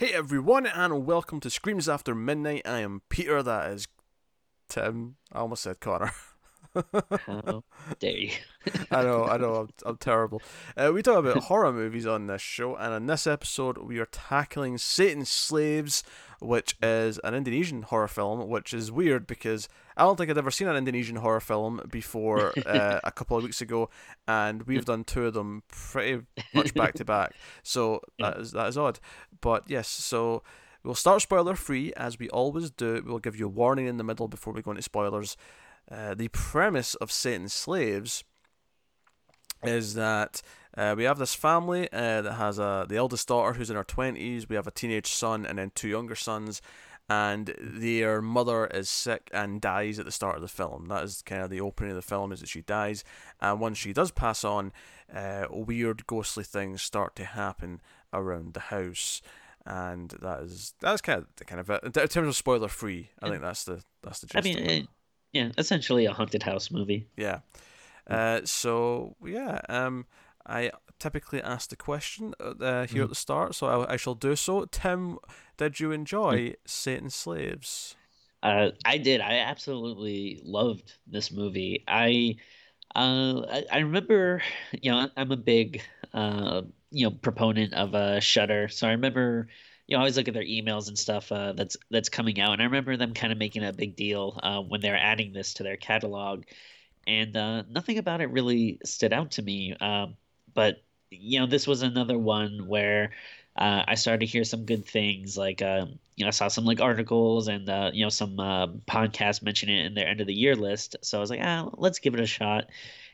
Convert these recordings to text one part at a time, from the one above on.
Hey everyone, and welcome to Screams After Midnight. I am Peter, that is Tim. I almost said Connor. How dare you? I know, I know, I'm, I'm terrible. Uh, we talk about horror movies on this show, and in this episode, we are tackling Satan's Slaves, which is an Indonesian horror film, which is weird because I don't think I'd ever seen an Indonesian horror film before uh, a couple of weeks ago, and we've done two of them pretty much back to back. So that is that is odd. But yes, so we'll start spoiler free as we always do. We'll give you a warning in the middle before we go into spoilers. Uh, the premise of Satan's Slaves is that uh, we have this family uh, that has a the eldest daughter who's in her twenties. We have a teenage son and then two younger sons, and their mother is sick and dies at the start of the film. That is kind of the opening of the film is that she dies, and once she does pass on, uh, weird ghostly things start to happen around the house. And that is that's kind of kind of it. in terms of spoiler free. I think that's the that's the gist. I mean, it, yeah, essentially a haunted house movie. Yeah. Uh, so yeah, um, I typically ask the question uh, here at the start, so I, I shall do so. Tim, did you enjoy Satan's Slaves? Uh, I did. I absolutely loved this movie. I, uh, I, I remember, you know, I'm a big, uh, you know, proponent of uh, Shudder. So I remember, you know, I always look at their emails and stuff uh, that's that's coming out, and I remember them kind of making a big deal uh, when they're adding this to their catalog, and uh, nothing about it really stood out to me. Um, but you know, this was another one where uh, I started to hear some good things. Like, um, you know, I saw some like articles and uh, you know some uh, podcasts mention it in their end of the year list. So I was like, ah, let's give it a shot.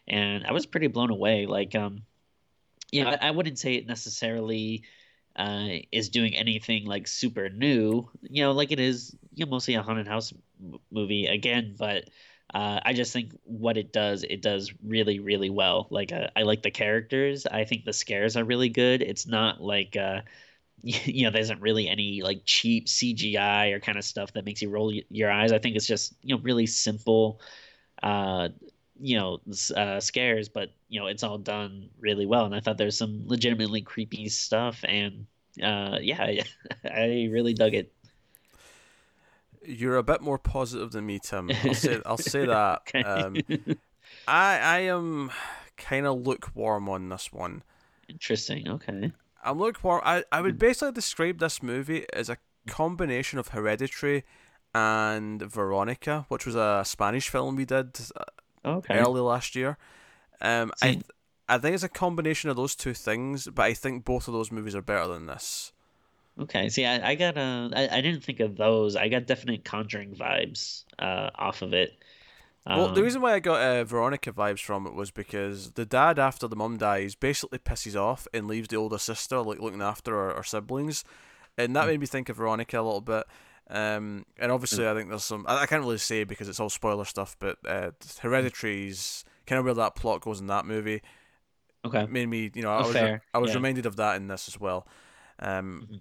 And I was pretty blown away. Like, um, you know, I, I wouldn't say it necessarily uh, is doing anything like super new. You know, like it is, you know, mostly a haunted house m- movie again, but. Uh, I just think what it does, it does really, really well. Like uh, I like the characters. I think the scares are really good. It's not like uh, you know, there isn't really any like cheap CGI or kind of stuff that makes you roll your eyes. I think it's just you know really simple, uh, you know, uh, scares, but you know it's all done really well. And I thought there's some legitimately creepy stuff, and uh, yeah, I really dug it. You're a bit more positive than me, Tim. I'll say I'll say that. Okay. Um, I I am kind of lukewarm on this one. Interesting. Okay. I'm lukewarm. I, I would basically describe this movie as a combination of Hereditary and Veronica, which was a Spanish film we did uh, Okay. early last year. Um, I See- th- I think it's a combination of those two things, but I think both of those movies are better than this. Okay, see, I, I got uh, I, I didn't think of those. I got definite Conjuring vibes uh, off of it. Well, the Um, reason why I got uh, Veronica vibes from it was because the dad, after the mum dies, basically pisses off and leaves the older sister like looking after her, her siblings, and Hmm. that made me think of Veronica a little bit. Um, and obviously, I think there's some I, I can't really say because it's all spoiler stuff, but uh, Hereditary's kind of where that plot goes in that movie okay, made me, you know, I Oh, was fair, I was yeah. reminded of that in this as well. Um, Mhm.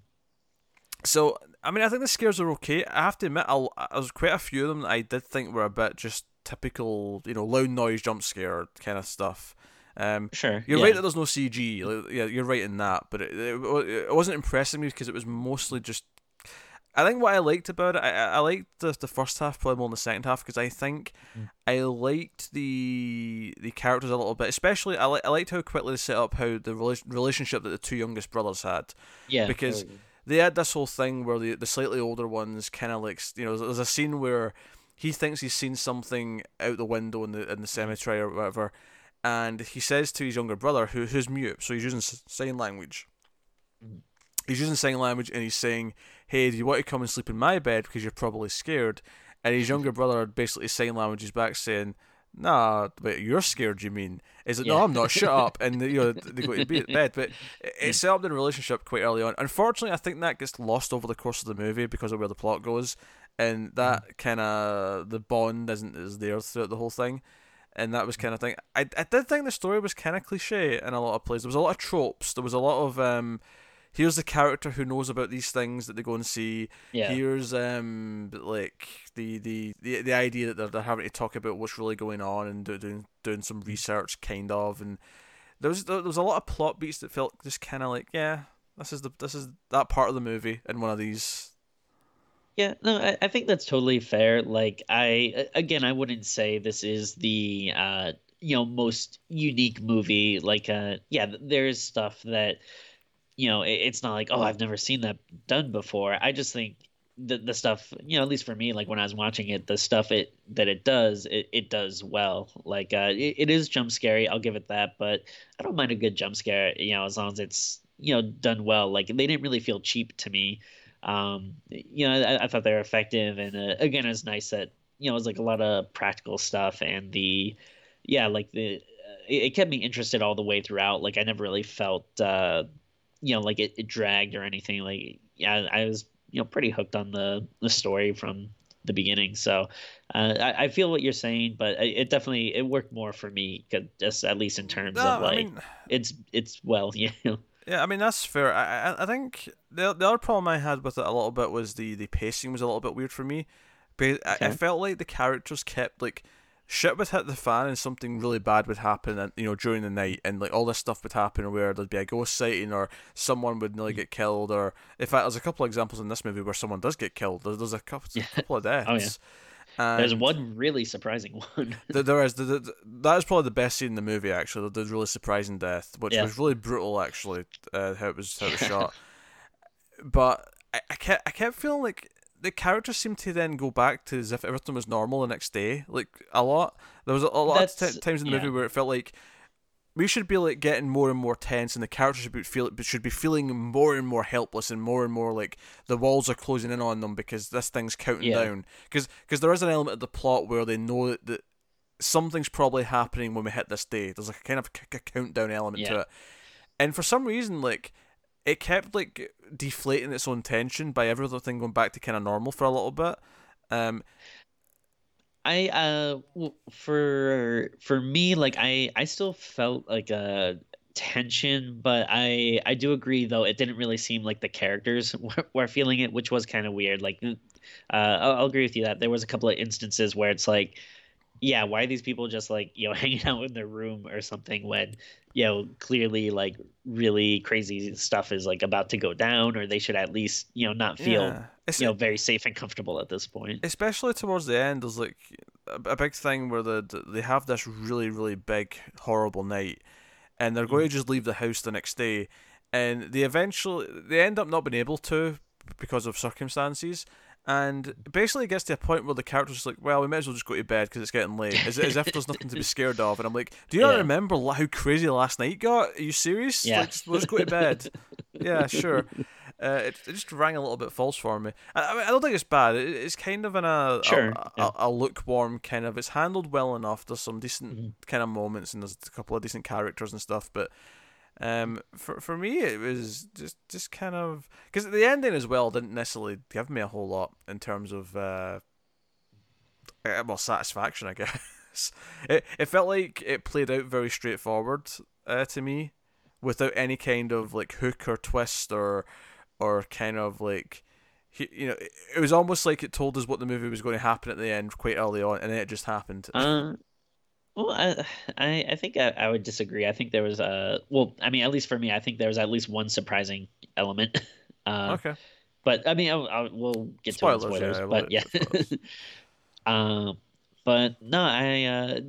So I mean, I think the scares are okay. I have to admit, I'll, I was quite a few of them that I did think were a bit just typical, you know, loud noise jump scare kind of stuff. Um, sure. you're yeah. right that there's no CG. Like, yeah, you're right in that, but it, it, it wasn't impressing me because it was mostly just. I think what I liked about it, I, I I liked the, the first half probably more than the second half because I think Mm. I liked the the characters a little bit, especially I, li- I liked how quickly they set up how the rela- relationship that the two youngest brothers had yeah, because totally. They had this whole thing where the the slightly older ones kind of like you know there's a scene where he thinks he's seen something out the window in the in the cemetery or whatever, and he says to his younger brother who who's mute, so he's using sign language. Mhm. He's using sign language and he's saying, "Hey, do you want to come and sleep in my bed because you're probably scared?" And his younger brother basically sign languages back saying, "Nah, but you're scared. You mean?" Is it? No, I'm not. Shut up. And you know they go to be- bed, but it- it's set up in a relationship quite early on. Unfortunately, I think that gets lost over the course of the movie because of where the plot goes, and that kind of the bond isn't is there throughout the whole thing, and that was kind of thing. I I did think the story was kind of cliche in a lot of places. There was a lot of tropes. There was a lot of um. Here's the character who knows about these things that they go and see. yeah, Here's um like the, the, the, the idea that they're, they're having to talk about what's really going on and do, doing doing some research kind of and there was there was a lot of plot beats that felt just kind of like yeah this is the this is that part of the movie in one of these. Yeah, no, I, I think that's totally fair. Like I again, I wouldn't say this is the uh you know most unique movie. Like uh yeah, there's stuff that you know it, it's not like oh I've never seen that done before. I just think the the stuff you know at least for me like when I was watching it the stuff it that it does it, it does well. Like uh it, it is jump scary I'll give it that but I don't mind a good jump scare you know as long as it's you know done well. Like they didn't really feel cheap to me. Um you know I, I thought they were effective and uh, again it's nice that you know it was like a lot of practical stuff and the yeah like the uh, it, it kept me interested all the way throughout. Like I never really felt uh you know like it, it dragged or anything like yeah I was you know pretty hooked on the the story from the beginning. So uh, I, I, feel what you're saying, but it definitely it worked more for me, just at least in terms no, of like I mean, it's it's well, you know. Yeah, I mean that's fair. I I think the the other problem I had with it a little bit was the the pacing was a little bit weird for me, but okay. I, I felt like the characters kept like shit would hit the fan and something really bad would happen and you know during the night and like all this stuff would happen where there'd be a ghost sighting or someone would nearly mm. get killed or in fact there's a couple of examples in this movie where someone does get killed there's, there's a couple, yeah. couple of deaths oh, yeah. And There's one really surprising one. there is. That is probably the best scene in the movie. Actually, the, the really surprising death, which yeah. was really brutal. Actually, uh, how it was how it was shot. But I, I kept I kept feeling like the characters seem to then go back to as if everything was normal the next day. Like a lot, there was a, a lot That's, of t- times in the yeah. movie where it felt like we should be like getting more and more tense, and the characters should be feel should be feeling more and more helpless, and more and more like the walls are closing in on them because this thing's counting yeah. down. Because because there is an element of the plot where they know that, that something's probably happening when we hit this day. There's like a kind of a countdown element yeah. to it, and for some reason, like it kept like deflating its own tension by everything going back to kind of normal for a little bit. Um, I uh for for me like I I still felt like a tension, but I I do agree though it didn't really seem like the characters were, were feeling it, which was kind of weird. Like, uh, I'll, I'll agree with you that there was a couple of instances where it's like yeah, why are these people just like, you know, hanging out in their room or something when, you know, clearly like really crazy stuff is like about to go down or they should at least, you know, not feel, yeah. you know, very safe and comfortable at this point. Especially towards the end, there's like a big thing where the, they have this really, really big, horrible night and they're going to mm. just leave the house the next day and they eventually, they end up not being able to because of circumstances and basically it gets to a point where the character's like, well, we might as well just go to bed because it's getting late, as, as if there's nothing to be scared of. And I'm like, do you yeah. not remember how crazy last night got? Are you serious? Yeah. Like, just, we'll just go to bed. yeah, sure. Uh, it, it, just rang a little bit false for me. I, I, mean, I don't think it's bad. It, it's kind of in a sure, a, yeah. a, a, lukewarm kind of. It's handled well enough. There's some decent mm-hmm. kind of moments and there's a couple of decent characters and stuff, but um, for for me, it was just just kind of because the ending as well didn't necessarily give me a whole lot in terms of uh, uh well satisfaction, I guess. It it felt like it played out very straightforward uh, to me, without any kind of like hook or twist or or kind of like you know, it was almost like it told us what the movie was going to happen at the end quite early on, and then it just happened. Uh, well, I, I, I think I, I, would disagree. I think there was a well, I mean, at least for me, I think there was at least one surprising element. Uh, okay. But I mean, I'll, I'll, we'll get spoilers, to spoilers, yeah, but yeah. um, but no, I uh,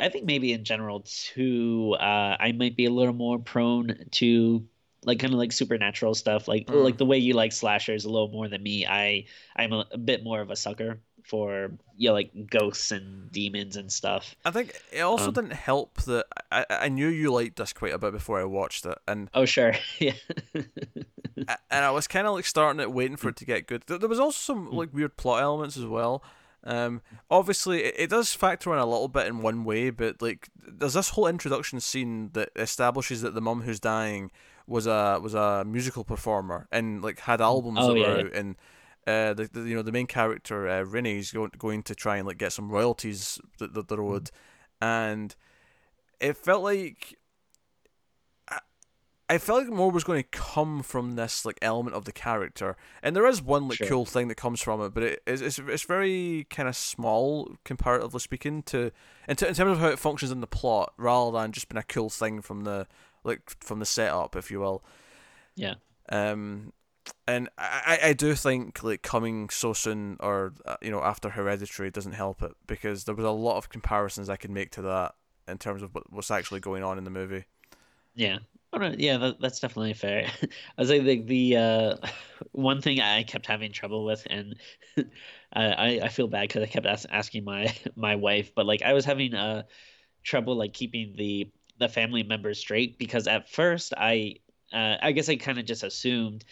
I think maybe in general too, uh, I might be a little more prone to like kind of like supernatural stuff, like mm. like the way you like slashers a little more than me. I I'm a, a bit more of a sucker for you know, like ghosts and demons and stuff. I think it also um, didn't help that I, I knew you liked this quite a bit before I watched it, and oh sure, yeah. and I was kind of like starting it, waiting for it to get good. There was also some like weird plot elements as well. Um, obviously, it, it does factor in a little bit in one way, but like there's this whole introduction scene that establishes that the mum who's dying was a was a musical performer and like had albums oh, that yeah, were out and uh, the, the, you know the main character uh, is going going to try and like get some royalties that the, the road, mm. and it felt like I, I felt like more was going to come from this like element of the character, and there is one like sure. cool thing that comes from it, but it, it's it's, it's very kind of small comparatively speaking to in, t- in terms of how it functions in the plot, rather than just being a cool thing from the like from the setup, if you will. Yeah. Um, and I, I do think like coming so soon or uh, you know after Hereditary doesn't help it because there was a lot of comparisons I could make to that in terms of what's actually going on in the movie. Yeah. Oh, yeah, that, that's definitely fair. I was like the, the uh, one thing I kept having trouble with, and I I feel bad because I kept ask, asking my my wife, but like I was having uh trouble like keeping the the family members straight because at first I uh, I guess I kind of just assumed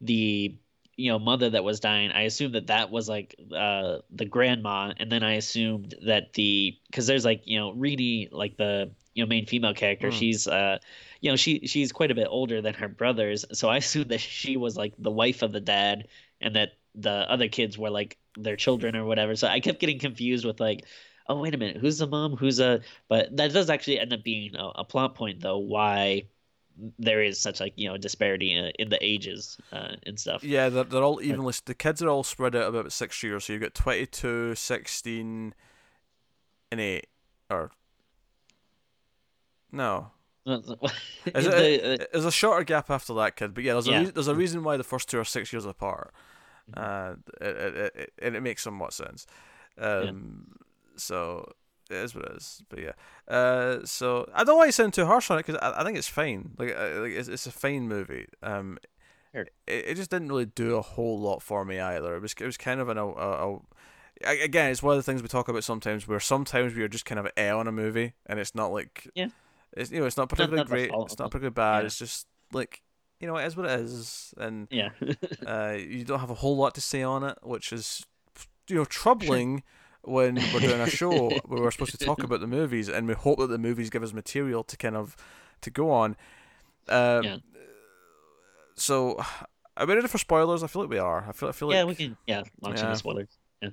the you know mother that was dying i assumed that that was like uh the grandma and then i assumed that the because there's like you know Rini like the you know main female character mm. she's uh you know she she's quite a bit older than her brothers so i assumed that she was like the wife of the dad and that the other kids were like their children or whatever so i kept getting confused with like oh wait a minute who's the mom who's a but that does actually end up being a, a plot point though why there is such like you know disparity in, in the ages uh, and stuff. Yeah, they're, they're all evenly. The kids are all spread out about six years. So you've got 22, 16, and eight, or no. Is it, there's a shorter gap after that kid, but yeah, there's yeah. a there's a reason why the first two are six years apart, uh, it, it, it, and it makes somewhat sense. Um, yeah. so it is what it is. But yeah, uh, so I don't want to sound too harsh on it because I, I think it's fine. Like, uh, like it's, it's a fine movie. Um, it, it just didn't really do a whole lot for me either. It was it was kind of an a, a, a again, it's one of the things we talk about sometimes, where sometimes we are just kind of a on a movie, and it's not like yeah, it's you know it's not particularly not, great, it's not particularly bad. Yeah. It's just like you know it is what it is, and yeah, uh, you don't have a whole lot to say on it, which is you know troubling when we're doing a show where we're supposed to talk about the movies, and we hope that the movies give us material to kind of to go on. Um, yeah. So, are we ready for spoilers? I feel like we are. I feel. I feel yeah, like we can. Yeah, launch yeah. spoilers. Yeah.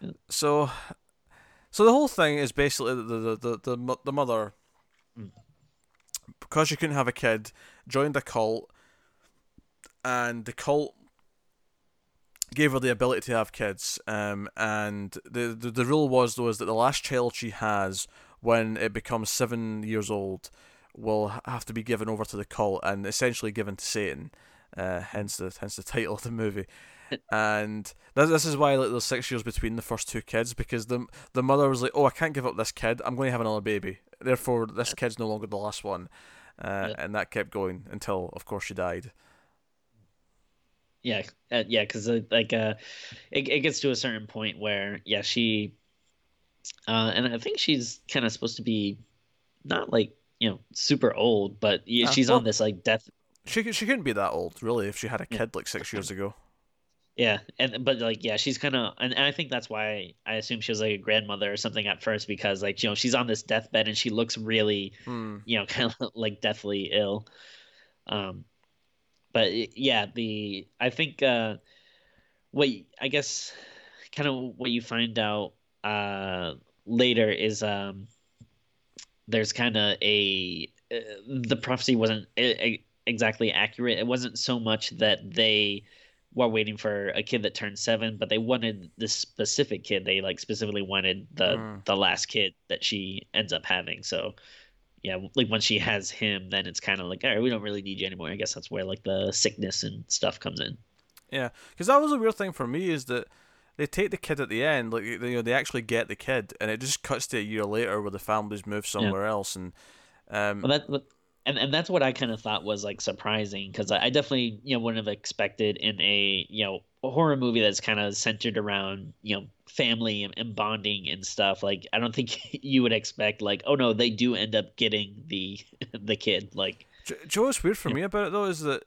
yeah. So, so the whole thing is basically the the the the, the mother, mm. because she couldn't have a kid, joined a cult, and the cult gave her the ability to have kids. Um, and the, the the rule was though is that the last child she has, when it becomes seven years old, will have to be given over to the cult and essentially given to Satan. Uh, hence the hence the title of the movie. and this, this is why like there's six years between the first two kids because the the mother was like, oh, I can't give up this kid. I'm going to have another baby. Therefore, this kid's no longer the last one. Uh, yeah. And that kept going until, of course, she died yeah, uh, yeah, because uh, like uh, it it gets to a certain point where yeah she, uh, and I think she's kind of supposed to be, not like you know super old, but yeah, uh, she's well, on this like death. She she couldn't be that old really if she had a kid yeah. like six years ago. Yeah, and but like yeah, she's kind of, and, and I think that's why I assume she was like a grandmother or something at first because like you know she's on this deathbed and she looks really, mm. you know, kind of like deathly ill. Um, but yeah, the I think uh, what I guess kind of what you find out uh, later is um, there's kind of a uh, the prophecy wasn't exactly accurate. It wasn't so much that they were waiting for a kid that turned seven, but they wanted this specific kid. They like specifically wanted the mm. the last kid that she ends up having. So yeah, like once she has him, then it's kind of like, all right, we don't really need you anymore. I guess that's where like the sickness and stuff comes in. Yeah, because that was a weird thing for me is that they take the kid at the end, like you know, they actually get the kid, and it just cuts to a year later where the family's moved somewhere yeah. else, and um, well, that, and and that's what I kind of thought was like surprising because I, I definitely you know wouldn't have expected in a you know a horror movie that's kind of centered around you know family and, and, bonding and stuff like i don't think you would expect like oh no they do end up getting the the kid like joe what's weird for me about it though is that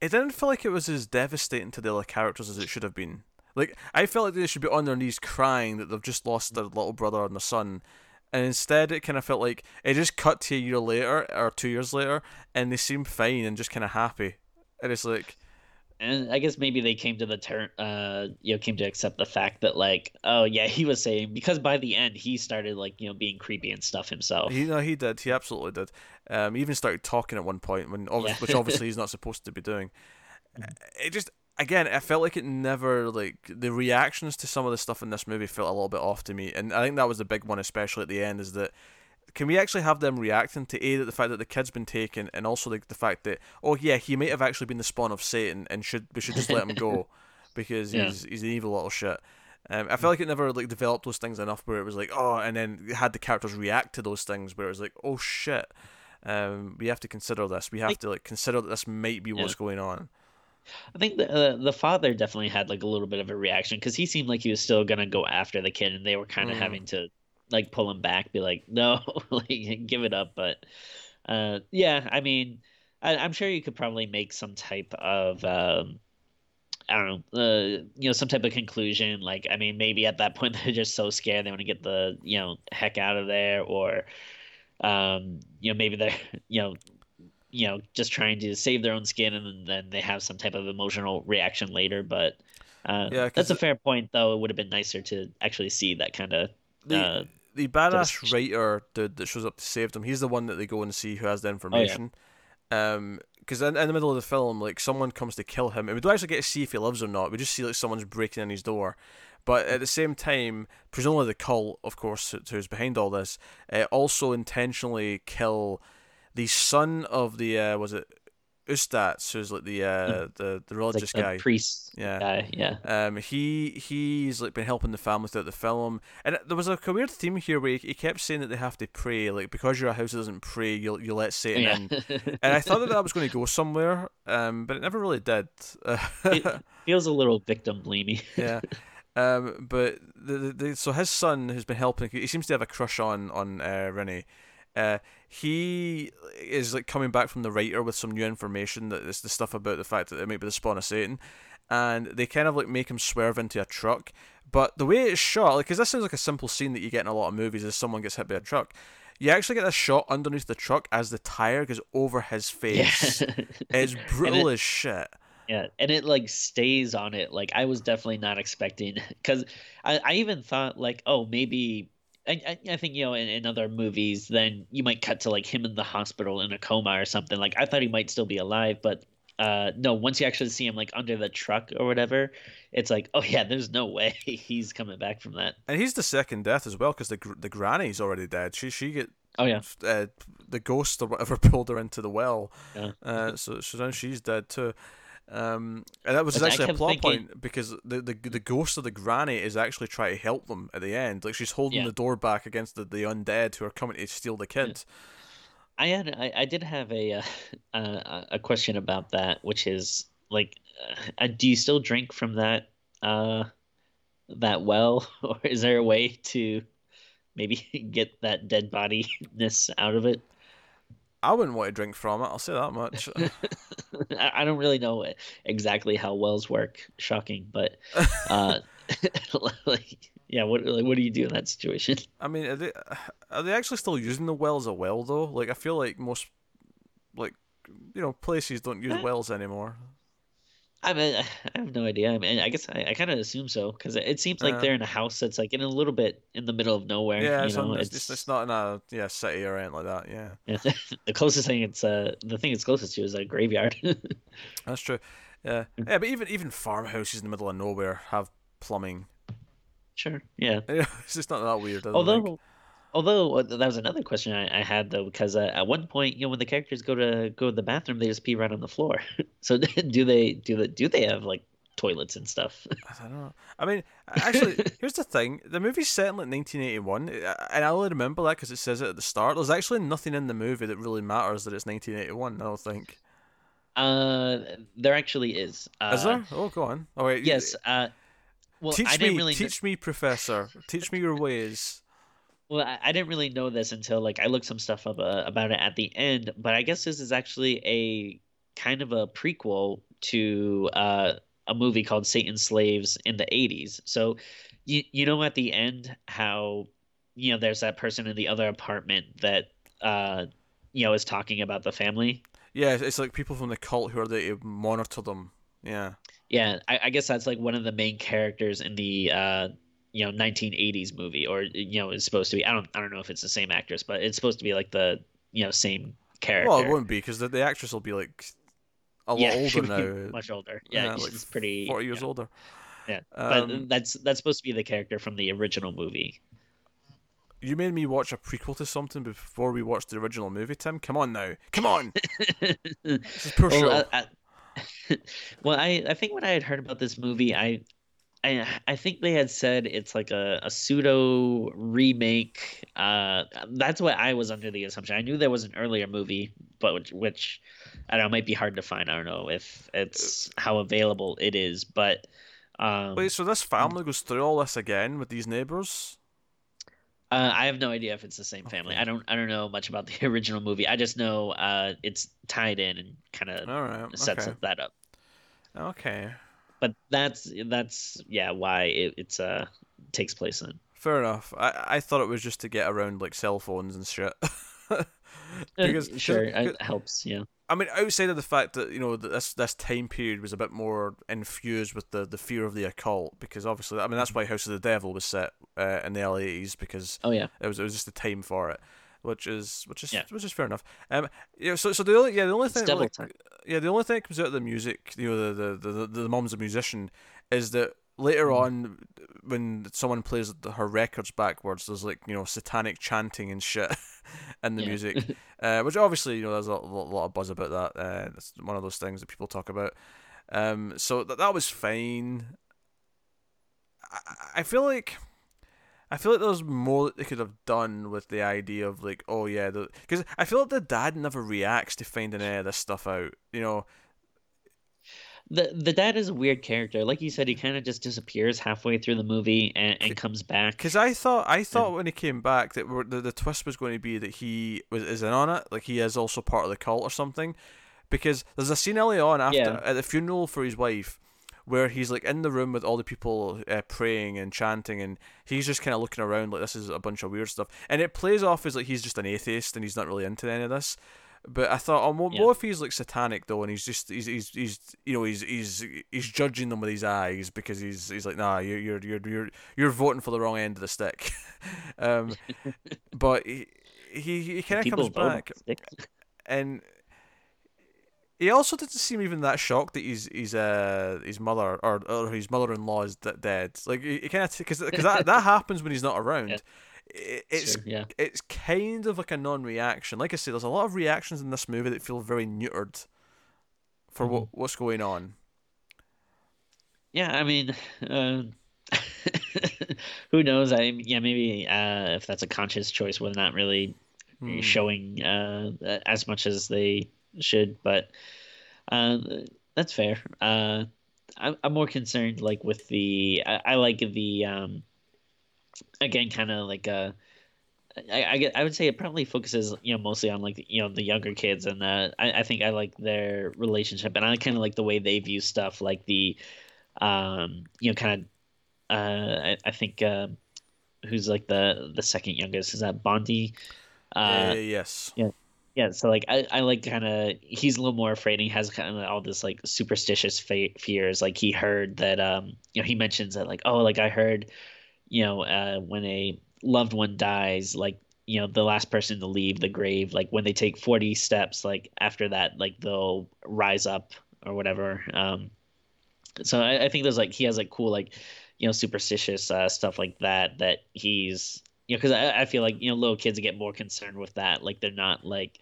it didn't feel like it was as devastating to the other characters as it should have been. Like i felt like they should be on their knees crying that they've just lost their little brother and their son and instead it kind of felt like it just cut to a year later or two years later and they seem fine and just kind of happy and it's like and I guess maybe they came to the turn, uh, you know, came to accept the fact that like, oh yeah, he was saying because by the end he started like you know being creepy and stuff himself. He no, he did. He absolutely did. Um, he even started talking at one point when, yeah. which obviously he's not supposed to be doing. Mm-hmm. It just again, I felt like it never like the reactions to some of the stuff in this movie felt a little bit off to me, and I think that was the big one, especially at the end, is that can we actually have them reacting to a that the fact that the kid's been taken, and also the, the fact that oh yeah, he might have actually been the spawn of Satan, and should we should just let him go because Yeah. he's he's an evil little shit. Um, I feel like it never like developed those things enough where it was like oh, and then had the characters react to those things where it was like oh shit. Um, we have to consider this. We have Like- to like consider that this might be what's Yeah. going on. I think the uh, the father definitely had like a little bit of a reaction because he seemed like he was still gonna go after the kid, and they were kind of Mm. having to like pull him back, be like, no, like give it up. But uh, yeah, I mean, I, I'm sure you could probably make some type of um, I don't know, uh, you know, some type of conclusion. Like, I mean, maybe at that point they're just so scared they want to get the you know heck out of there, or um, you know, maybe they're you know you know just trying to save their own skin and then they have some type of emotional reaction later but uh, Yeah, that's a fair point though it would have been nicer to actually see that kind of The uh, the badass devastation. writer dude that shows up to save them, he's the one that they go and see who has the information. Um, because in, in the middle of the film, like someone comes to kill him, and we don't actually get to see if he lives or not. We just see like someone's breaking in his door. But at the same time, presumably the cult, of course, who's behind all this, uh, also intentionally kill the son of the uh, was it Ustad's, who's like the uh, the the like religious the guy. priest Yeah. guy yeah Um, he he's like been helping the family throughout the film, and there was like a weird theme here where he, he kept saying that they have to pray, like because your house doesn't pray, you'll you let Satan yeah in. And I thought that that was going to go somewhere, um, but it never really did. it feels a little victim blamey yeah. Um, but the, the, the so his son who's been helping, he seems to have a crush on on uh, Rini. Uh, he is like coming back from the writer with some new information that is the stuff about the fact that it might be the spawn of Satan, and they kind of like make him swerve into a truck. But the way it's shot, like, because this sounds like a simple scene that you get in a lot of movies, is someone gets hit by a truck. You actually get a shot underneath the truck as the tire goes over his yeah face. It's brutal as shit. Yeah, and it like stays on it. Like I was definitely not expecting because I, I even thought like, oh, maybe I, I, I think you know in, in other movies then you might cut to like him in the hospital in a coma or something. Like I thought he might still be alive, but uh no, once you actually see him like under the truck or whatever, it's like, oh yeah, there's no way he's coming back from that. And he's the second death as well because the gr- the granny's already dead. She she get Oh yeah, uh, the ghost or whatever pulled her into the well. Yeah. Uh, so so now she's dead too. Um, and that was actually a plot thinking- point because the, the the ghost of the granny is actually trying to help them at the end. Like she's holding Yeah. the door back against the, the undead who are coming to steal the kid. I had I, I did have a uh, uh, a question about that, which is like, uh, do you still drink from that uh that well, or is there a way to maybe get that dead bodiness out of it? I wouldn't want to drink from it. I'll say that much. I, don't really know exactly how wells work. Shocking, but uh, like, yeah, what like, what do you do in that situation? I mean, are they are they actually still using the well as a well though? Like I feel like most like you know places don't use wells anymore. I mean, I have no idea. I mean, I guess I, I kind of assume so because it, seems like Uh. they're in a house that's like in a little bit in the middle of nowhere. Yeah, you it's, know, it's, it's it's not in a yeah city or anything like that. Yeah. Yeah, the closest thing it's uh the thing it's closest to is a graveyard. That's true. Yeah, yeah, but even even farmhouses in the middle of nowhere have plumbing. sure, yeah. it's just not that weird. Although. Although uh, that was another question I, I had though because uh, at one point you know when the characters go to go to the bathroom they just pee right on the floor. so do they do the do they have like toilets and stuff? I don't know. I mean, actually, here's the thing: the movie's set in like 1981, uh, and I only remember that because it says it at the start. There's actually nothing in the movie that really matters that it's 1981. I don't think. Uh, there actually is. Uh, Is there? Oh, go on. Oh wait. Yes. Uh, well, teach I me, didn't really. kn- teach me, Professor. teach me your ways. Well, I, I didn't really know this until like I looked some stuff up uh, about it at the end, but I guess this is actually a kind of a prequel to uh, a movie called Satan's Slaves in the 80s. So you you know at the end how you know there's that person in the other apartment that uh you know is talking about the family. Yeah, it's- like people from the cult who are there to monitor them. Yeah. Yeah, I, I guess that's like one of the main characters in the uh you know 1980s movie or you know it's supposed to be I don't I don't know if it's the same actress, but it's supposed to be like the you know same character. Well, it wouldn't be because the, the actress will be like a lot yeah, older now. much older. Yeah, Yeah, she's like pretty 40 years yeah, older. Yeah, Um, but that's that's supposed to be the character from the original movie. you made me watch a prequel to something before we watched the original movie. Tim, come on now, come on. this is poor well, show. I, I, well, I I think when I had heard about this movie, I I I think they had said it's like a, a pseudo remake. Uh, that's what I was under the assumption. I knew there was an earlier movie, but which, which I don't know might be hard to find. I don't know if it's how available it is, but um, Wait, so this family goes through all this again with these neighbors? uh, I have no idea if it's the same family. Okay. I don't I don't know much about the original movie. I just know uh, it's tied in and kind of right, sets okay, that up. okay, But that's that's yeah why it, it's uh takes place in. fair enough. I I thought it was just to get around like cell phones and shit. because Uh, sure, it helps. Yeah. I mean, outside of the fact that you know that this this time period was a bit more infused with the, the fear of the occult, because obviously, I mean, that's why House of the Devil was set uh, in the early eighties because Oh yeah. it was it was just the time for it, which is which is Yeah. which is fair enough. Um, yeah. So so the only yeah the only It's thing devil like, time. yeah the only thing that comes out of the music, you know, the the the, the, the mom's a musician, is that later Mhm. on when someone plays the- her records backwards, there's like you know satanic chanting and shit in the Yeah. music, uh, which obviously you know there's a lot, lot of buzz about that. Uh, it's one of those things that people talk about. Um, so that that was fine. I, I feel like. I feel like there's more that they could have done with the idea of like, oh yeah, because I feel like the dad never reacts to finding any of this stuff out. You know, The the dad is a weird character. Like you said, he kind of just disappears halfway through the movie and, and comes back. Because I thought I thought when he came back that the the twist was going to be that he was is in on it, like he is also part of the cult or something. Because there's a scene early on after Yeah. at the funeral for his wife, where he's like in the room with all the people uh, praying and chanting, and he's just kind of looking around like this is a bunch of weird stuff, and it plays off as like he's just an atheist and he's not really into any of this. But I thought, oh, what, Yeah. what if he's like satanic though, and he's just he's he's, he's you know he's he's he's judging them with his eyes because he's he's like, nah, you're you're you're you're you're voting for the wrong end of the stick. um, but he he, he kind of comes back, and he also didn't seem even that shocked that his his uh his mother or or his mother in law is d- dead. Like he, he kind of because because that that happens when he's not around. Yeah. It, it's Sure, yeah. it's kind of like a non-reaction. Like I said, there's a lot of reactions in this movie that feel very neutered for what Mm-hmm. what's going on. Yeah, I mean, uh, who knows? I yeah, maybe uh, if that's a conscious choice, we're not really Hmm. showing uh, as much as they should, but uh, that's fair. Uh, I'm, I'm more concerned like with the I, I like the um, again kind of like uh I, I get I would say it probably focuses you know mostly on like you know the younger kids and uh, I, I think I like their relationship and I kind of like the way they view stuff like the um you know kind of uh I, I think uh, who's like the the second youngest is that Bondi uh Uh, yes. yeah, so like I, I like kind of he's a little more afraid. And he has kind of all this like superstitious fe- fears. Like he heard that um you know he mentions that like oh like I heard you know uh when a loved one dies like you know the last person to leave the grave like when they take 40 steps like after that like they'll rise up or whatever um so I, I think there's like he has like cool like you know superstitious uh, stuff like that that he's you know because I, I feel like you know little kids get more concerned with that like they're not like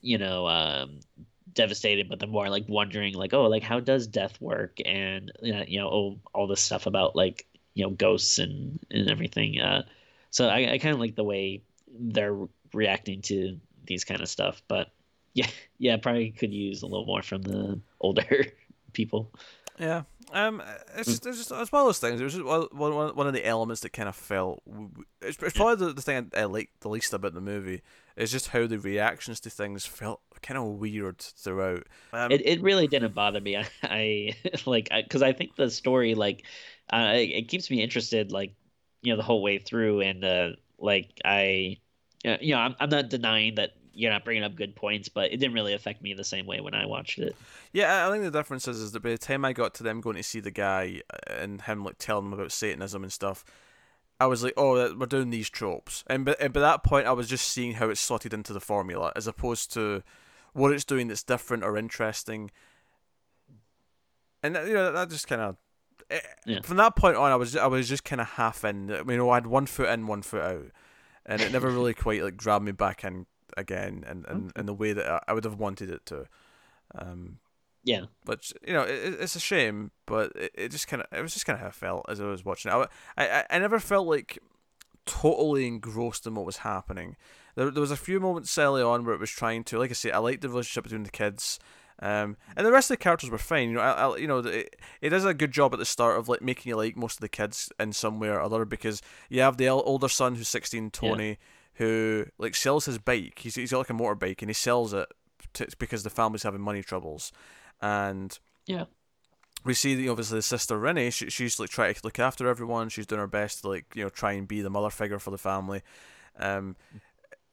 you know um devastated but they're more like wondering like oh like how does death work and you know, oh, all this stuff about like you know ghosts and and everything uh so i, I kind of like the way they're reacting to these kind of stuff but yeah yeah probably could use a little more from the older people Yeah. Um, it's just, it's just it's one of those things. It was just one, one, one of the elements that kind of felt. It's, it's probably the, the thing I, I liked the least about the movie. Is just how the reactions to things felt kind of weird throughout. Um, it, it really didn't bother me i, I like because I, think the story like uh it, it keeps me interested like you know the whole way through and uh like i uh, you know I'm, I'm not denying that you're not bringing up good points but it didn't really affect me the same way when i watched it Yeah, I think the difference is, is that by the time I got to them going to see the guy and him like telling them about Satanism and stuff, I was like, oh, we're doing these tropes, and by, and by that point, I was just seeing how it's slotted into the formula, as opposed to what it's doing that's different or interesting. And that, you know that just kind of. Eh, yeah. From that point on, I was I was just kind of half in. You know, I had one foot in, one foot out. and it never really quite like grabbed me back in again, and in, in, in the way that I would have wanted it to. Um, yeah, but you know, it, it's a shame, but it, it just kind of it was just kind of how I felt as I was watching it. I, I I never felt like totally engrossed in what was happening. There, there was a few moments early on where it was trying to, like I say, I liked the relationship between the kids. Um, and the rest of the characters were fine. You know, I, I, you know, it, it does a good job at the start of like making you like most of the kids in some way or other because you have the older son who's sixteen, Tony. Who like sells his bike. He's he's got like a motorbike and he sells it to, because the family's having money troubles, and yeah, we see the, obviously the sister Rini. She, she's like trying to look after everyone. She's doing her best to like you know try and be the mother figure for the family. Um,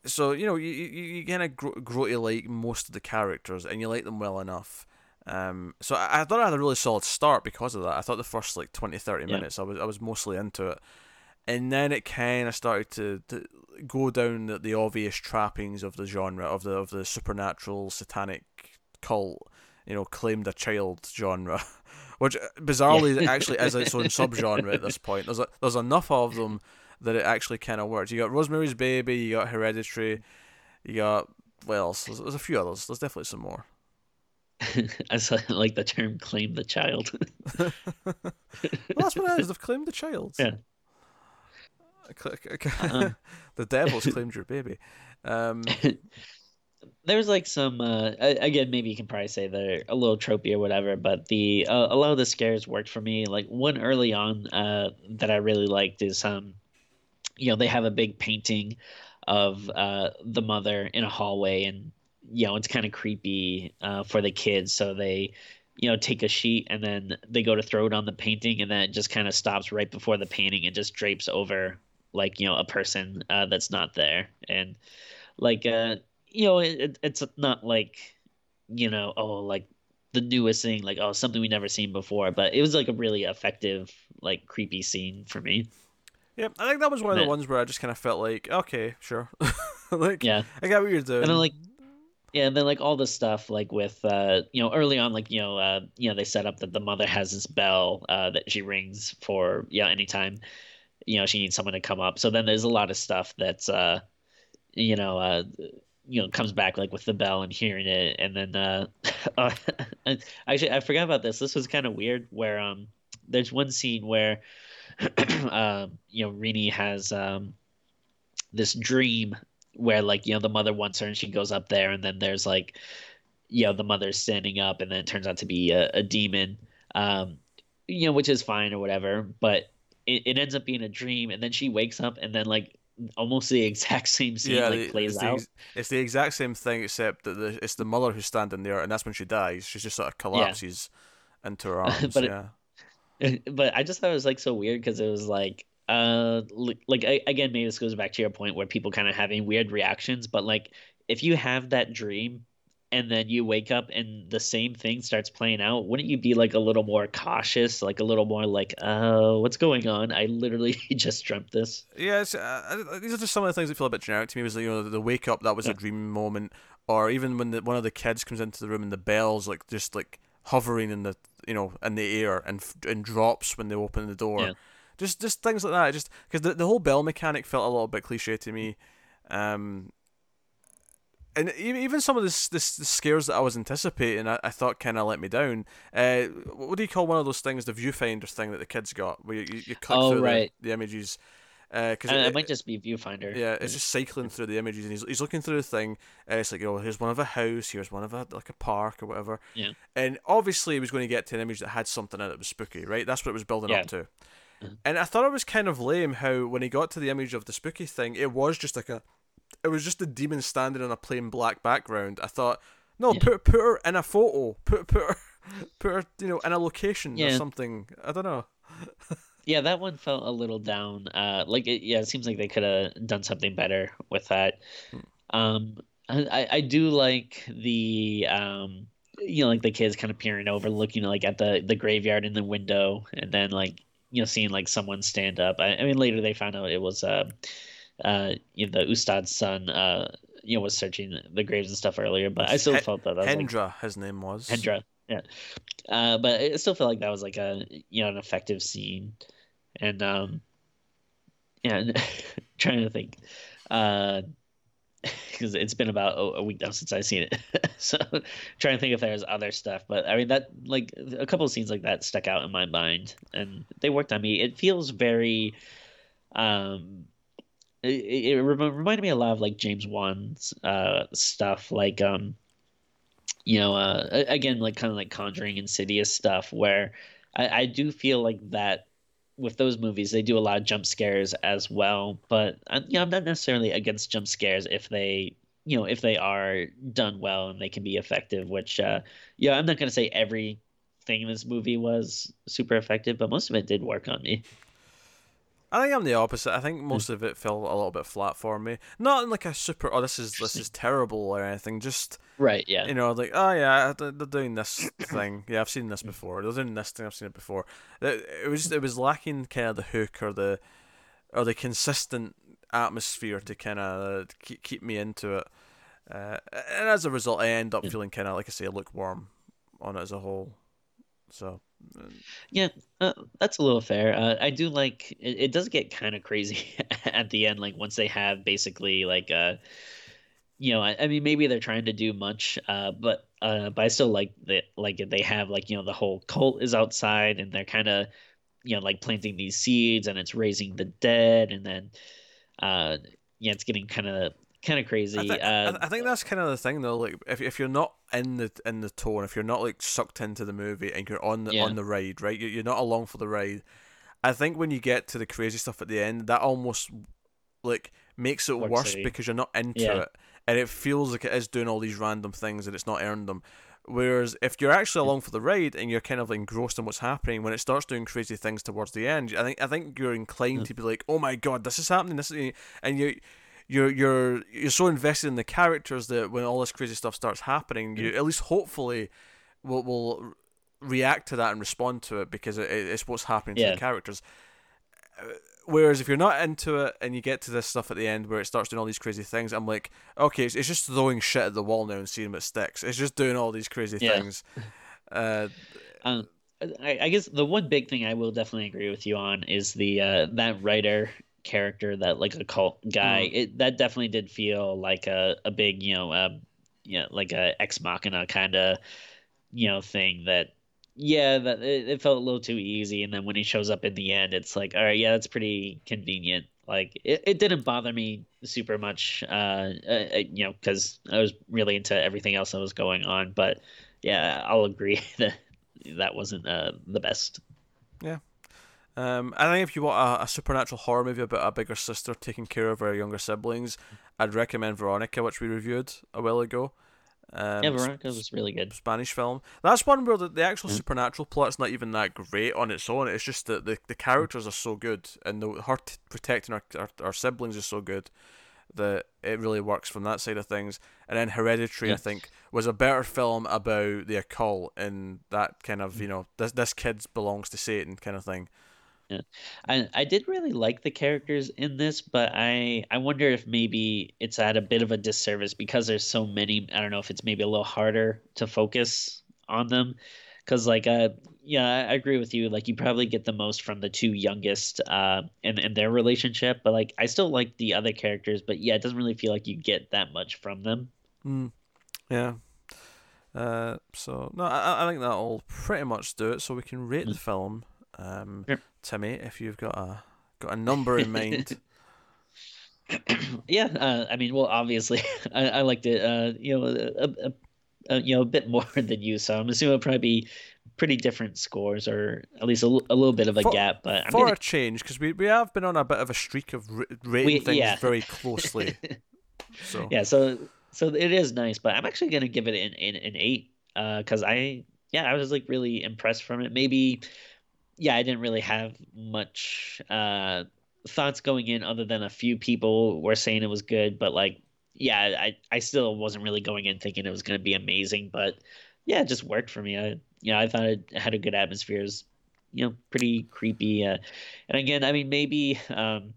so you know you you, you kind of grow, grow to like most of the characters and you like them well enough. Um, so I, I thought I had a really solid start because of that. I thought the first like 20, 30 yeah. minutes I was I was mostly into it, and then it kind of started to, to go down the, the obvious trappings of the genre of the of the supernatural satanic cult, you know, claimed a child genre, which uh, bizarrely yeah. actually is its own subgenre at this point. There's a, there's enough of them that it actually kind of works. You got Rosemary's Baby, you got Hereditary, you got what else? There's, there's a few others. There's definitely some more. I like the term "claim the child." well, that's what it is. They've claimed the child. Yeah. Uh-huh. the devil's claimed your baby. Um, there's like some uh, again maybe you can probably say they're a little tropey or whatever but the uh, a lot of the scares worked for me like one early on uh, that i really liked is um you know they have a big painting of uh, the mother in a hallway and you know it's kind of creepy uh, for the kids so they you know take a sheet and then they go to throw it on the painting and then it just kind of stops right before the painting and just drapes over like you know a person uh, that's not there. And like uh you know it, it's not like you know oh like the newest thing like oh something we never seen before. But it was like a really effective like creepy scene for me. Yeah, I think that was one of the ones where I just kind of felt like, okay, sure, like, yeah, I got what you're doing. And then like, yeah, and then like all the stuff like with, uh, you know, early on, like you know, uh, you know, they set up that the mother has this bell, uh, that she rings for, yeah, anytime, you know, she needs someone to come up. So then there's a lot of stuff that's, uh, you know, uh, you know, comes back like with the bell and hearing it, and then, uh, uh actually, I forgot about this. This was kind of weird. Where um, there's one scene where um, you know, Rini has um, this dream where like you know the mother wants her and she goes up there and then there's like you know the mother's standing up and then it turns out to be a, a demon um you know which is fine or whatever but it, it ends up being a dream and then she wakes up and then like almost the exact same scene yeah, like plays it's out. the, it's the exact same thing except that the, it's the mother who's standing there and that's when she dies. She just sort of collapses yeah. into her arms but yeah. it, but I just thought it was like so weird because it was like uh like again maybe this goes back to your point where people kind of having weird reactions but like if you have that dream and then you wake up and the same thing starts playing out wouldn't you be like a little more cautious like a little more like oh, what's going on i literally just dreamt this yeah uh, these are just some of the things that feel a bit generic to me was like, you know the wake up that was yeah. a dream moment or even when the, one of the kids comes into the room and the bells like just like hovering in the you know in the air and and drops when they open the door. Yeah. Just just things like that. Just because the the whole bell mechanic felt a little bit cliche to me. Um, and even some of this, this the scares that I was anticipating, I, I thought kind of let me down. Uh, what do you call one of those things, the viewfinder thing that the kids got, where you, you, you click oh, through right. the, the images because uh, it, it, might just be viewfinder. Yeah, it's just cycling through the images, and he's, he's looking through the thing. And it's like, oh, here's one of a house, here's one of a like a park or whatever. Yeah. And obviously, he was going to get to an image that had something in it that was spooky, right? That's what it was building yeah. up to. Mm-hmm. And I thought it was kind of lame how when he got to the image of the spooky thing, it was just like a, it was just a demon standing on a plain black background. I thought, no, yeah. put put her in a photo, put put her, put her, you know, in a location yeah. or something. I don't know. yeah, that one felt a little down. Uh, like it, yeah, it seems like they could have done something better with that. Hmm. Um, I, I do like the um, you know, like the kids kind of peering over, looking like at the the graveyard in the window, and then like you know, seeing like someone stand up. I, I mean, later they found out it was uh, uh, you know, the Ustad's son. Uh, you know, was searching the graves and stuff earlier, but I still H- felt that. that Hendra, like, his name was Hendra. Yeah, uh, but it still felt like that was like a you know an effective scene and um, yeah, trying to think. Uh, because it's been about a, week now since I've seen it. so trying to think if there's other stuff, but I mean that like a couple of scenes like that stuck out in my mind, and they worked on me. It feels very, um, it, it reminded me a lot of like James Wan's uh stuff, like um, you know, uh, again like kind of like Conjuring, Insidious stuff, where I, I do feel like that with those movies, they do a lot of jump scares as well. But uh, you know, I'm not necessarily against jump scares if they, you know, if they are done well and they can be effective. Which, uh, yeah, I'm not gonna say everything in this movie was super effective, but most of it did work on me. I think I'm the opposite. I think hmm. most of it fell a little bit flat for me. Not in like a super. Oh, this is this is terrible or anything. Just right, yeah. You know, like oh yeah, they're doing this thing. Yeah, I've seen this hmm. before. They're doing this thing. I've seen it before. It, was it was lacking kind of the hook or the or the consistent atmosphere to kind of keep keep me into it. Uh, and as a result, I end up hmm. feeling kind of like I say lukewarm on it as a whole. So yeah, uh, that's a little fair. Uh, I do like it, it does get kind of crazy at the end, like once they have basically like uh you know, I, I mean maybe they're trying to do much, uh, but uh, but I still like that like they have like you know the whole cult is outside and they're kind of you know like planting these seeds and it's raising the dead and then uh yeah it's getting kind of kind of crazy. I, th- uh, I, think that's kind of the thing though. Like if if you're not in the in the tone, if you're not like sucked into the movie and you're on the yeah. on the ride, right? You're not along for the ride. I think when you get to the crazy stuff at the end, that almost like makes it worse because you're not into yeah. it, and it feels like it is doing all these random things and it's not earned them. Whereas if you're actually along for the ride and you're kind of engrossed in what's happening, when it starts doing crazy things towards the end, I think I think you're inclined to be like, "Oh my god, this is happening!" This is, and you you're you're you're so invested in the characters that when all this crazy stuff starts happening, you at least hopefully will will react to that and respond to it because it, it's what's happening yeah. to the characters. Uh, whereas if you're not into it and you get to this stuff at the end where it starts doing all these crazy things, I'm like, okay, it's, it's just throwing shit at the wall now and seeing what sticks. It's just doing all these crazy yeah. things. Uh, um, I, I, guess the one big thing I will definitely agree with you on is the uh, that writer character that like a cult guy mm. it that definitely did feel like a, a big you know um you know like a ex machina kind of you know thing that yeah that it, it, felt a little too easy. And then when he shows up in the end it's like all right yeah that's pretty convenient. Like it, it didn't bother me super much uh, uh, uh you know because i was really into everything else that was going on. But yeah i'll agree that that wasn't uh, the best. Yeah um, I think if you want a, a, supernatural horror movie about a bigger sister taking care of her younger siblings, I'd recommend Veronica, which we reviewed a while ago. Um, yeah, Veronica was really good. Spanish film. That's one where the, the actual mm-hmm. supernatural plot's not even that great on its own. It's just that the, the characters are so good, and the her t- protecting our, our, our siblings is so good that it really works from that side of things. And then Hereditary, yeah. I think, was a better film about the occult and that kind of you know this this kid belongs to Satan kind of thing. Yeah. I I did really like the characters in this, but I I wonder if maybe it's at a bit of a disservice because there's so many. I don't know if it's maybe a little harder to focus on them, because like uh yeah I agree with you. Like you probably get the most from the two youngest uh and and their relationship, but like I still like the other characters, but yeah, it doesn't really feel like you get that much from them. Mm. Yeah. Uh, so no, I, I think that'll pretty much do it. So we can rate mm. the film. Um, yep. Timmy, if you've got a got a number in mind. yeah, uh, I mean, well, obviously, I, I liked it. Uh, you know, a, a, a, you know, a bit more than you. So I'm assuming it'll probably be pretty different scores, or at least a, a little bit of a for, gap. But I'm for gonna... a change, because we, we have been on a bit of a streak of rating we, things yeah. very closely. so yeah, so so it is nice, but I'm actually gonna give it an an, an eight because uh, I yeah I was like really impressed from it. Maybe yeah, I didn't really have much uh, thoughts going in, other than a few people were saying it was good. But like, yeah, I I still wasn't really going in thinking it was going to be amazing. But yeah, it just worked for me. I you know I thought it had a good atmosphere. It was, you know pretty creepy. Uh, and again, I mean maybe. Um,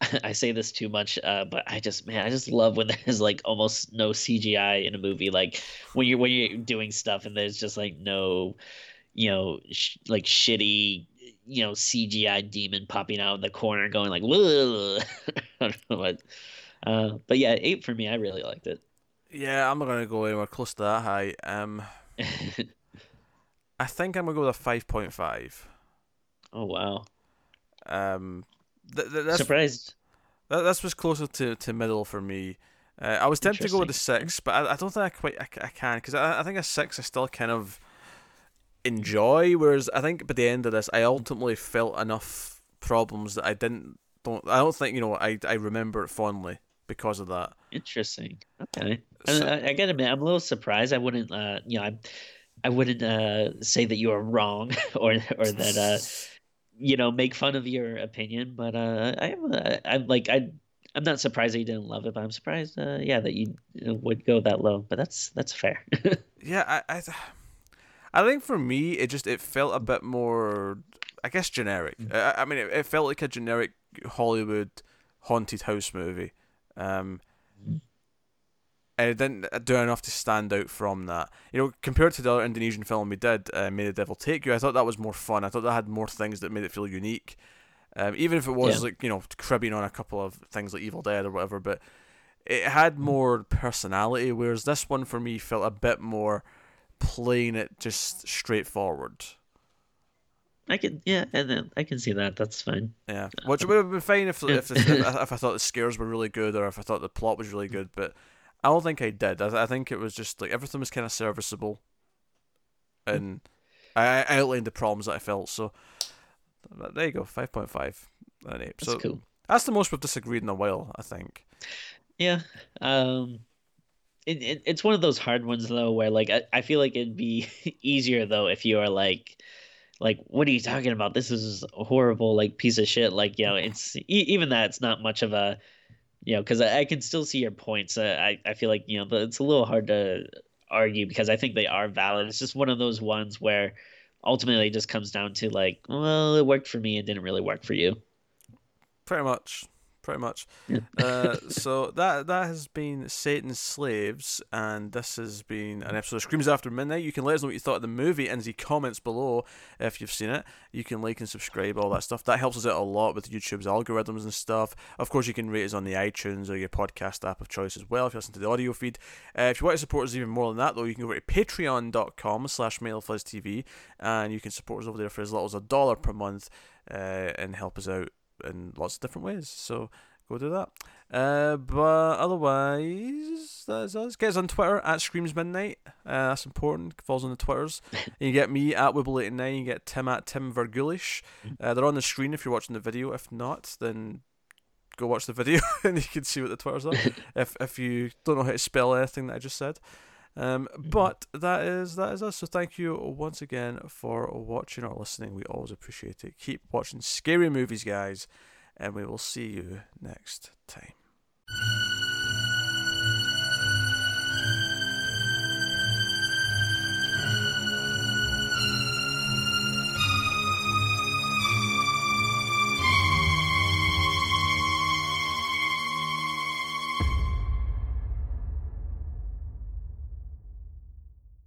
I say this too much, uh, but I just man, I just love when there's like almost no CGI in a movie. Like when you're when you're doing stuff and there's just like no you know, sh- like shitty, you know CGI demon popping out of the corner, going like, Whoa! I don't know what. Uh, but yeah, eight for me. I really liked it. Yeah, I'm not gonna go anywhere close to that high. Um, I think I'm gonna go with a five point five. oh wow! Um, th- th- that's Surprised. That, this was closer to, to middle for me. Uh, I was tempted to go with a six, but I, I don't think I quite I, I can because I, I think a six I still kind of enjoy. Whereas I think by the end of this, I ultimately felt enough problems that I didn't don't I don't think you know I I remember it fondly because of that. Interesting. Okay. So- I, I, gotta admit, I'm a little surprised. I wouldn't, uh, you know, I, I wouldn't uh, say that you are wrong or or that uh, you know, make fun of your opinion. But uh, I am, uh, I'm like, I, I'm not surprised that you didn't love it, but I'm surprised, uh, yeah, that you uh, would go that low. But that's that's fair. Yeah, I, I I think for me it just it felt a bit more I guess generic. I, I mean it, it felt like a generic Hollywood haunted house movie. Um and it didn't do enough to stand out from that. You know, compared to the other Indonesian film we did, uh, May the Devil Take You, I thought that was more fun. I thought that had more things that made it feel unique. Um, even if it was Yeah. like, you know, cribbing on a couple of things like Evil Dead or whatever, but it had more personality, whereas this one for me felt a bit more plain it just straightforward. I can, yeah, and then I can see that. That's fine. Yeah, which would have been fine if if, if, if I thought the scares were really good or if I thought the plot was really good, but I don't think I did. I, I think it was just like everything was kind of serviceable, and I, I outlined the problems that I felt. So there you go, five point five. That's so cool. that's the most we've disagreed in a while, I think. Yeah. Um it, it it's one of those hard ones though where like I, I feel like it'd be easier though if you are like like what are you talking about? This is a horrible like piece of shit. Like, you know, it's e- even that it's not much of a you know, because I, I can still see your points. Uh, I I feel like, you know, but it's a little hard to argue because I think they are valid. It's just one of those ones where ultimately it just comes down to like, well, it worked for me, it didn't really work for you. Pretty much. Pretty much. Uh, so that that has been Satan's Slaves, and this has been an episode of Screams After Midnight. You can let us know what you thought of the movie in the comments below if you've seen it. You can like and subscribe, all that stuff. That helps us out a lot with YouTube's algorithms and stuff. Of course, you can rate us on the iTunes or your podcast app of choice as well if you listen to the audio feed. Uh, if you want to support us even more than that, though, you can go over to patreon.com slash TV and you can support us over there for as little as a dollar per month uh, and help us out in lots of different ways. So go do that. Uh, but otherwise, that's us. Get us on Twitter at Screams Midnight. Uh, that's important. Falls on the Twitters. you get me at Wibble89. You get Tim at Tim Vergulish. Uh, they're on the screen if you're watching the video. If not, then go watch the video and you can see what the Twitters are. if if you don't know how to spell anything that I just said. Um, but that is that is us. So thank you once again for watching or listening. We always appreciate it. Keep watching scary movies, guys, and we will see you next time.